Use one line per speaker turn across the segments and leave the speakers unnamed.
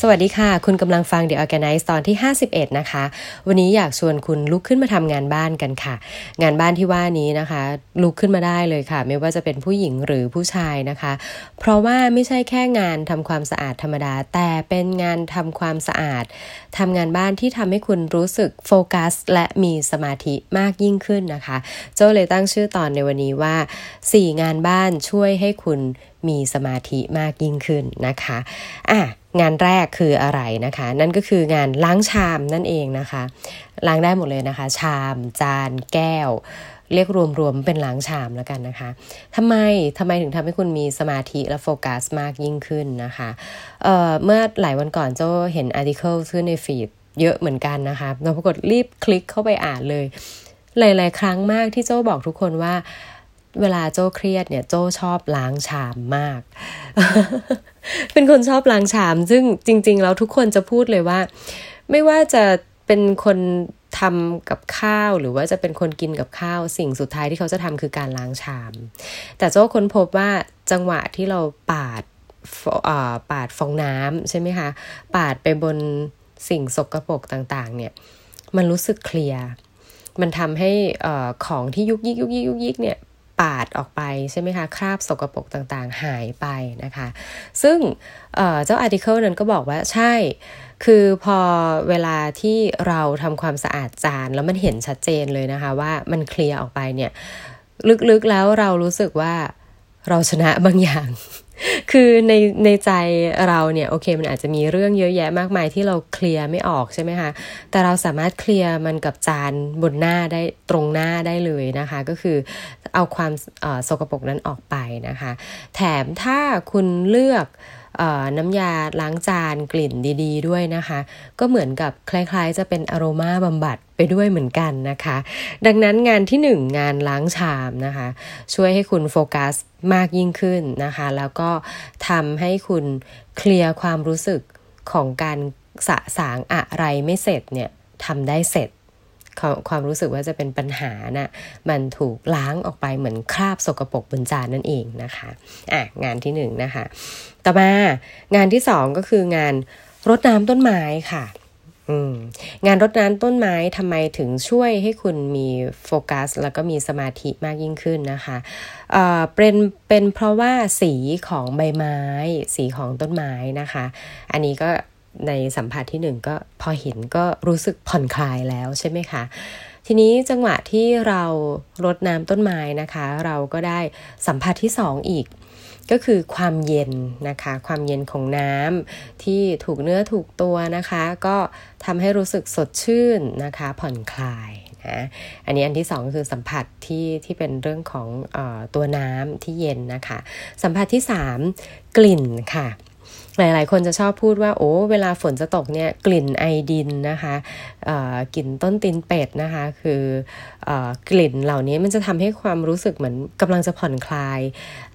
สวัสดีค่ะ คุณกำลังฟัง The Organize ตอนที่ 51 นะคะ วันนี้อยากชวนคุณลุกขึ้นมาทำงานบ้านกันค่ะ งานบ้านที่ว่านี้นะคะ ลุกขึ้นมาได้เลยค่ะ ไม่ว่าจะเป็นผู้หญิงหรือผู้ชายนะคะ เพราะว่าไม่ใช่แค่งานทำความสะอาดธรรมดา แต่เป็นงานทำความสะอาดทำงานบ้านที่ทำให้คุณรู้สึกโฟกัส และมีสมาธิมากยิ่งขึ้นนะคะโจ้เลยตั้งชื่อตอนในวันนี้ว่า 4 งานบ้านช่วยให้คุณ มีสมาธิมากยิ่งขึ้นนะคะอะงานแรกคืออะไรนะคะ นั่นก็คืองานล้างชามนั่นเองนะคะ ล้างได้หมดเลยนะคะ ชาม จาน แก้ว เรียกรวมๆเป็นล้างชามแล้วกันนะคะทำไมทำไมถึงทำให้คุณมีสมาธิและโฟกัสมากยิ่งขึ้นนะคะเเมื่อหลายวันก่อนโจเห็นอาร์ติเคิลขึ้นในฟีดเยอะเหมือนกันนะคะเราปรากฏรีบคลิกเข้าไปอ่านเลย หลาย ๆ ครั้งมากที่โจบอกทุกคนว่า เวลาโจ้เครียดเนี่ยโจ้ชอบล้างชามมาก เป็นคนชอบล้างชาม ซึ่งจริง ๆ แล้วทุกคนจะพูดเลยว่า ไม่ว่าจะเป็นคนทำกับข้าวหรือว่าจะเป็นคนกินกับข้าว สิ่งสุดท้ายที่เขาจะทำคือการล้างชาม แต่โจ้ค้นพบว่าจังหวะที่เราปาดปาดฟองน้ำใช่ไหมคะ ปาดไปบนสิ่งสกรปรกต่างๆ เนี่ย มันรู้สึกเคลียร์มันทำให้ของที่ยุกยิกยุกยิกยุกยิกเนี่ย ปาดออกไปใช่ไหมคะ คราบสกรปรกต่างๆ หายไปนะคะ ซึ่งเจ้าอาร์ติเคิลนั้นก็บอกว่าใช่ คือพอเวลาที่เราทำความสะอาดจานแล้วมันเห็นชัดเจนเลยนะคะ ว่ามันเคลียร์ออกไปเนี่ย ลึกๆแล้วเรารู้สึกว่าเราชนะบางอย่าง คือในในใจเราเนี่ยโอเคมันอาจจะมีเรื่องเยอะแยะมากมายที่เราเคลียร์ไม่ออกใช่ไหมคะแต่เราสามารถเคลียร์มันกับจานบนหน้าได้ตรงหน้าได้เลยนะคะ ก็คือเอาความสกปรกนั้นออกไปนะคะ แถมถ้าคุณเลือก น้ำยาล้างจานกลิ่นดีๆด้วยนะคะ ก็เหมือนกับคล้ายๆ จะเป็นอโรมาบำบัดไปด้วยเหมือนกันนะคะ ดังนั้นงานที่ 1 งานล้างชามนะคะ ช่วยให้คุณโฟกัสมากยิ่งขึ้นนะคะ แล้วก็ทำให้คุณเคลียร์ความรู้สึกของการสะสางอะไรไม่เสร็จเนี่ยทำได้เสร็จ ความรู้สึกว่าจะเป็นปัญหานะ่ะมันถูกล้างออกไปเหมือนคราบสกรปรกบนจานนั่นเองนะคะอะงานที่หนึ่งนะคะ ต่อมางานที่สองก็คืองานรดน้ำต้นไม้ค่ะงานรดน้ำต้นไม้ทำไมถึงช่วยให้คุณมีโฟกัส แล้วก็มีสมาธิมากยิ่งขึ้นนะคะเเป็นเป็นเพราะว่าสีของใบไม้ สีของต้นไม้นะคะ อันนี้ก็ ในสัมผัสที่หนึ่งก็พอเห็นก็รู้สึกผ่อนคลายแล้วใช่ไหมคะทีนี้จังหวะที่เรารดน้ำต้นไม้นะคะ เราก็ได้สัมผัสที่สองอีก ก็คือความเย็นนะคะ ความเย็นของน้ำที่ถูกเนื้อถูกตัวนะคะ ก็ทำให้รู้สึกสดชื่นนะคะ ผ่อนคลายนะอันนี้อันที่สองคือสัมผัสที่ที่เป็นเรื่องของอตัวน้ำที่เย็นนะคะ สัมผัสที่สามกลิ่นค่ะ หลายๆ คนจะชอบพูดว่าโอ้เวลาฝนจะตกเนี่ยกลิ่นไอดินนะคะกลิ่นต้นตีนเป็ดนะคะ คืออกลิ่นเหล่านี้มันจะทำให้ความรู้สึกเหมือนกำลังจะผ่อนคลาย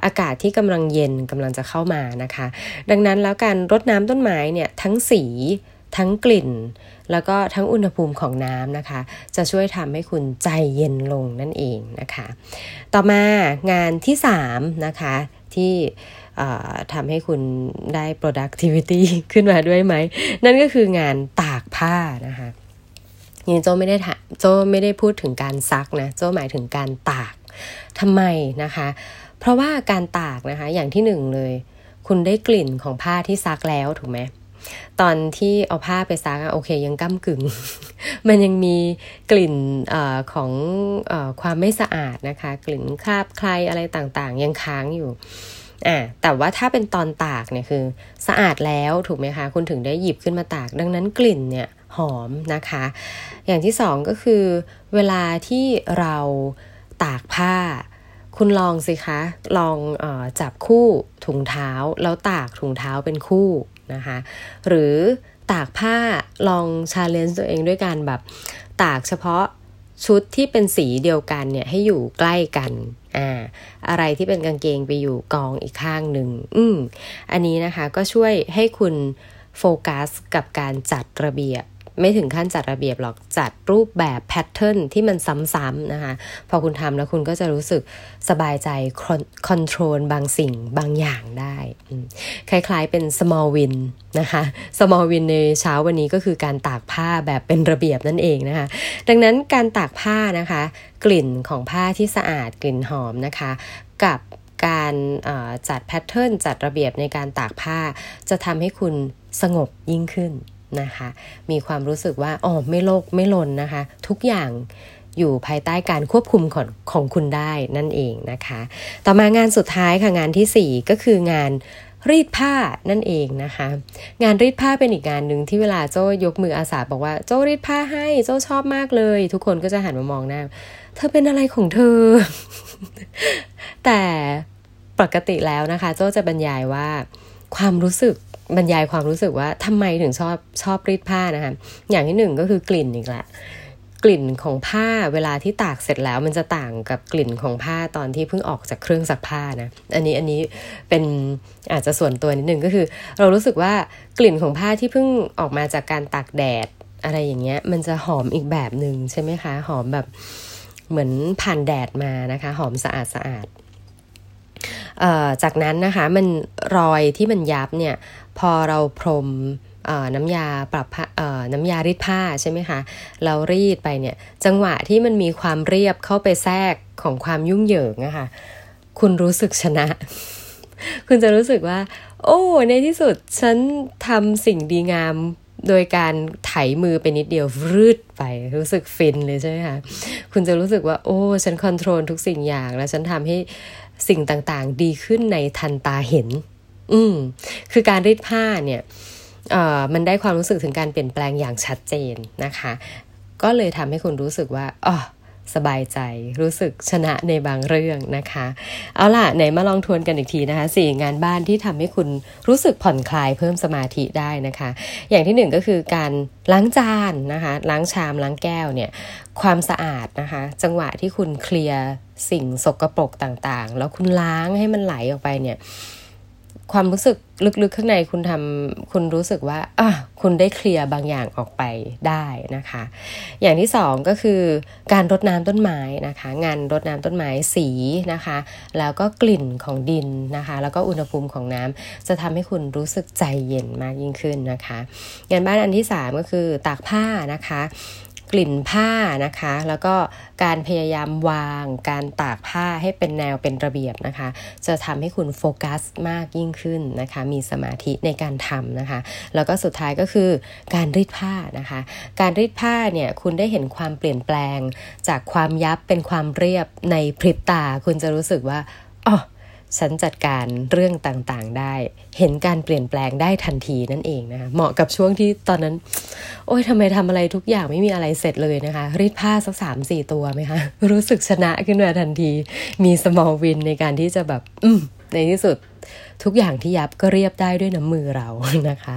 อากาศที่กำลังเย็นกำลังจะเข้ามานะคะ ดังนั้นแล้วการรดน้ำต้นไม้เนี่ยทั้งสีทั้งกลิ่น แล้วก็ทั้งอุณหภูมิของน้ำนะคะ จะช่วยทำให้คุณใจเย็นลงนั่นเองนะคะ ต่อมางานที่3นะคะ ที่ทำให้คุณได้ productivity ขึ้นมาด้วยไหม นั่นก็คืองานตากผ้านะคะนี่โจไม่ได้โจไม่ได้พูดถึงการซักนะ โจหมายถึงการตากทำไมนะคะ เพราะว่าการตากนะคะ อย่างที่หนึ่งเลย คุณได้กลิ่นของผ้าที่ซักแล้วถูกไหม ตอนที่เอาผ้าไปซักโอเค ยังก้ากึ่ง มันยังมีกลิ่นอของอความไม่สะอาดนะคะ กลิ่นคราบใครอะไรต่างๆ ยังค้างอยู่อ่าแต่ว่าถ้าเป็นตอนตากเนี่ยคือสะอาดแล้วถูกไหมคะ คุณถึงได้หยิบขึ้นมาตาก ดังนั้นกลิ่นเนี่ยหอมนะคะ อย่างที่สองก็คือ เวลาที่เราตากผ้า คุณลองสิคะ ลองอจับคู่ถุงเท้า แล้วตากถุงเท้าเป็นคู่ นะคะ หรือตากผ้าลองชาเลนจ์ตัวเองด้วยการแบบตากเฉพาะชุดที่เป็นสีเดียวกันเนี่ยให้อยู่ใกล้กันอ่าอะไรที่เป็นกางเกงไปอยู่กองอีกข้างหนึ่งอืมอันนี้นะคะก็ช่วยให้คุณโฟกัสกับการจัดระเบียบ ไม่ถึงขั้นจัดระเบียบหรอกจัดรูปแบบ pattern ที่มันซ้ำๆนะคะพอคุณทำแล้วคุณก็จะรู้สึกสบายใจ control บางสิ่งบางอย่างได้ คล้ายๆเป็น small win นะคะ small win ในเช้าวันนี้ก็คือการตากผ้าแบบเป็นระเบียบนั่นเองนะคะ ดังนั้นการตากผ้านะคะ กลิ่นของผ้าที่สะอาดกลิ่นหอมนะคะ กับการจัดแพทเทิร์นจัดระเบียบในการตากผ้า จะทำให้คุณสงบยิ่งขึ้น นะคะ มีความรู้สึกว่าอ๋อไม่โลกไม่ลนนะคะ ทุกอย่างอยู่ภายใต้การควบคุมของของคุณได้นั่นเองนะคะ ต่อมางานสุดท้ายค่ะงานที่ 4 ก็คืองานรีดผ้านั่นเองนะคะ งานรีดผ้าเป็นอีกงานหนึ่งที่เวลาโจ้ยกมืออาสาบอกว่าโจ้รีดผ้าให้โจ้ชอบมากเลย ทุกคนก็จะหันมามองหน้าเธอเป็นอะไรของเธอ แต่ปกติแล้วนะคะ โจ้จะบรรยายว่าความรู้สึก บรรยายความรู้สึกว่าทำไมถึงชอบชอบรีดผ้านะคะอย่างที่หนึ่งก็คือกลิ่นอีกแหละกลิ่นของผ้าเวลาที่ตากเสร็จแล้วมันจะต่างกับกลิ่นของผ้าตอนที่เพิ่งออกจากเครื่องซักผ้านะอันนี้อันนี้เป็นอาจจะส่วนตัวนิดนึงก็คือ เรารู้สึกว่ากลิ่นของผ้าที่เพิ่งออกมาจากการตากแดดอะไรอย่างเงี้ย มันจะหอมอีกแบบหนึ่งใช่ไหมคะ หอมแบบเหมือนผ่านแดดมานะคะ หอมสะอาดสะอาด จากนั้นนะคะมันรอยที่มันยับเนี่ยพอเราพรมน้ำยาปรับน้ำยารีดผ้าใช่ไหมคะเรารีดไปเนี่ยจังหวะที่มันมีความเรียบเข้าไปแทรกของความยุ่งเหยิงอะคะ่ะคุณรู้สึกชนะ คุณจะรู้สึกว่า โอ้ในที่สุดฉันทำสิ่งดีงามโดยการไถมือไปนิดเดียวรืดไปรู้สึกฟินเลยใช่ไหมคะคุณจะรู้สึกว่า โอ้ ฉันคอนโทรลทุกสิ่งอย่าง แล้วฉันทำให้ สิ่งต่างๆ ดีขึ้นในทันตาเห็น อืมคือการรีดผ้าเนี่ยมันได้ความรู้สึกถึงการเปลี่ยนแปลงอย่างชัดเจนนะคะ ก็เลยทำให้คุณรู้สึกว่าอ๋อ สบายใจรู้สึกชนะในบางเรื่องนะคะ เอาล่ะ ไหนมาลองทวนกันอีกทีนะคะสี่งานบ้านที่ทำให้คุณรู้สึกผ่อนคลายเพิ่มสมาธิได้นะคะ อย่างที่หนึ่งก็คือการล้างจานนะคะล้างชามล้างแก้วเนี่ยความสะอาดนะคะ จังหวะที่คุณเคลียร์สิ่งสกรปรกต่างๆ แล้วคุณล้างให้มันไหลออกไปเนี่ย ความรู้สึกลึกๆข้างในคุณทำคุณรู้สึกว่าอะคุณได้เคลียร์บางอย่างออกไปได้นะคะ อย่างที่สองก็คือการรดน้ำต้นไม้นะคะ งานรดน้ำต้นไม้สีนะคะ แล้วก็กลิ่นของดินนะคะ แล้วก็อุณหภูมิของน้ำจะทำให้คุณรู้สึกใจเย็นมากยิ่งขึ้นนะคะ งานบ้านอันที่สามก็คือตากผ้านะคะ กลิ่นผ้านะคะ แล้วก็การพยายามวาง การตากผ้าให้เป็นแนวเป็นระเบียบนะคะ จะทำให้คุณโฟกัสมากยิ่งขึ้นนะคะ มีสมาธิในการทำนะคะ แล้วก็สุดท้ายก็คือการรีดผ้านะคะ การรีดผ้าเนี่ยคุณได้เห็นความเปลี่ยนแปลง จากความยับเป็นความเรียบในพริบตา คุณจะรู้สึกว่าอ๋อ ฉันจัดการเรื่องต่างๆได้ เห็นการเปลี่ยนแปลงได้ทันทีนั่นเองนะคะเหมาะกับช่วงที่ตอนนั้น โอ้ยทำไมทำอะไรทุกอย่างไม่มีอะไรเสร็จเลยนะคะ รีดผ้าสักสามสี่ตัวไหมคะ รู้สึกชนะขึ้นมาทันที มีสมอลวินในการที่จะแบบ อืมในที่สุด ทุกอย่างที่ยับก็เรียบได้ด้วยน้ำมือเรานะคะ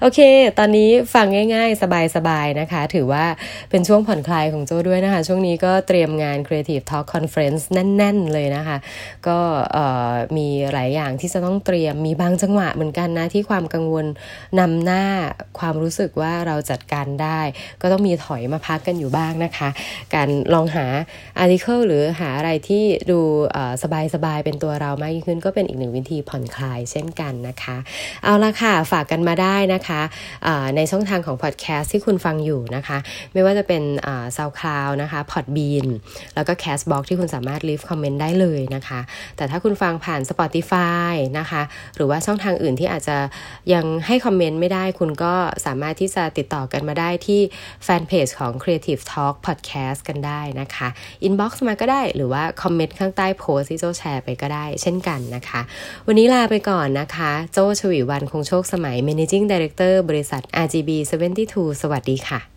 โอเค ตอนนี้ฟังง่าย ๆ สบายๆนะคะ ถือว่าเป็นช่วงผ่อนคลายของโจด้วยนะคะ ช่วงนี้ก็เตรียมงาน Creative Talk Conference แน่น ๆ เลยนะคะ ก็มีหลายอย่างที่จะต้องเตรียมมีบางจังหวะเหมือนกันนะที่ความกังวลนำหน้าความรู้สึกว่าเราจัดการได้ ก็ต้องมีถอยมาพักกันอยู่บ้างนะคะ การลองหาอาร์ติเคิลหรือหาอะไรที่ดูสบายๆเป็นตัวเรามากยิ่งขึ้นก็เป็นอีกหนึ่งวิธีผ่อนคลายเช่นกันนะคะ เอาละค่ะ ฝากกันมาได้นะคะในช่องทางของพอดแคสต์ที่คุณฟังอยู่นะคะ ไม่ว่าจะเป็น SoundCloud นะคะ Podbean แล้วก็ Castbox ที่คุณสามารถ leave comment ได้เลยนะคะ แต่ถ้าคุณฟังผ่าน Spotify นะคะ หรือว่าช่องทางอื่นที่อาจจะยังให้ comment ไม่ได้ คุณก็สามารถที่จะติดต่อกันมาได้ที่แฟนเพจของ Creative Talk Podcast กันได้นะคะ inbox มาก็ได้หรือว่าคอมเมนต์ข้างใต้โพสที่โจแชร์ไปก็ได้ เช่นกันนะคะ วันวันนี้ลาไปก่อนนะคะ โจชวีวันคงโชคสมัย Managing Director บริษัท RGB 72 สวัสดีค่ะ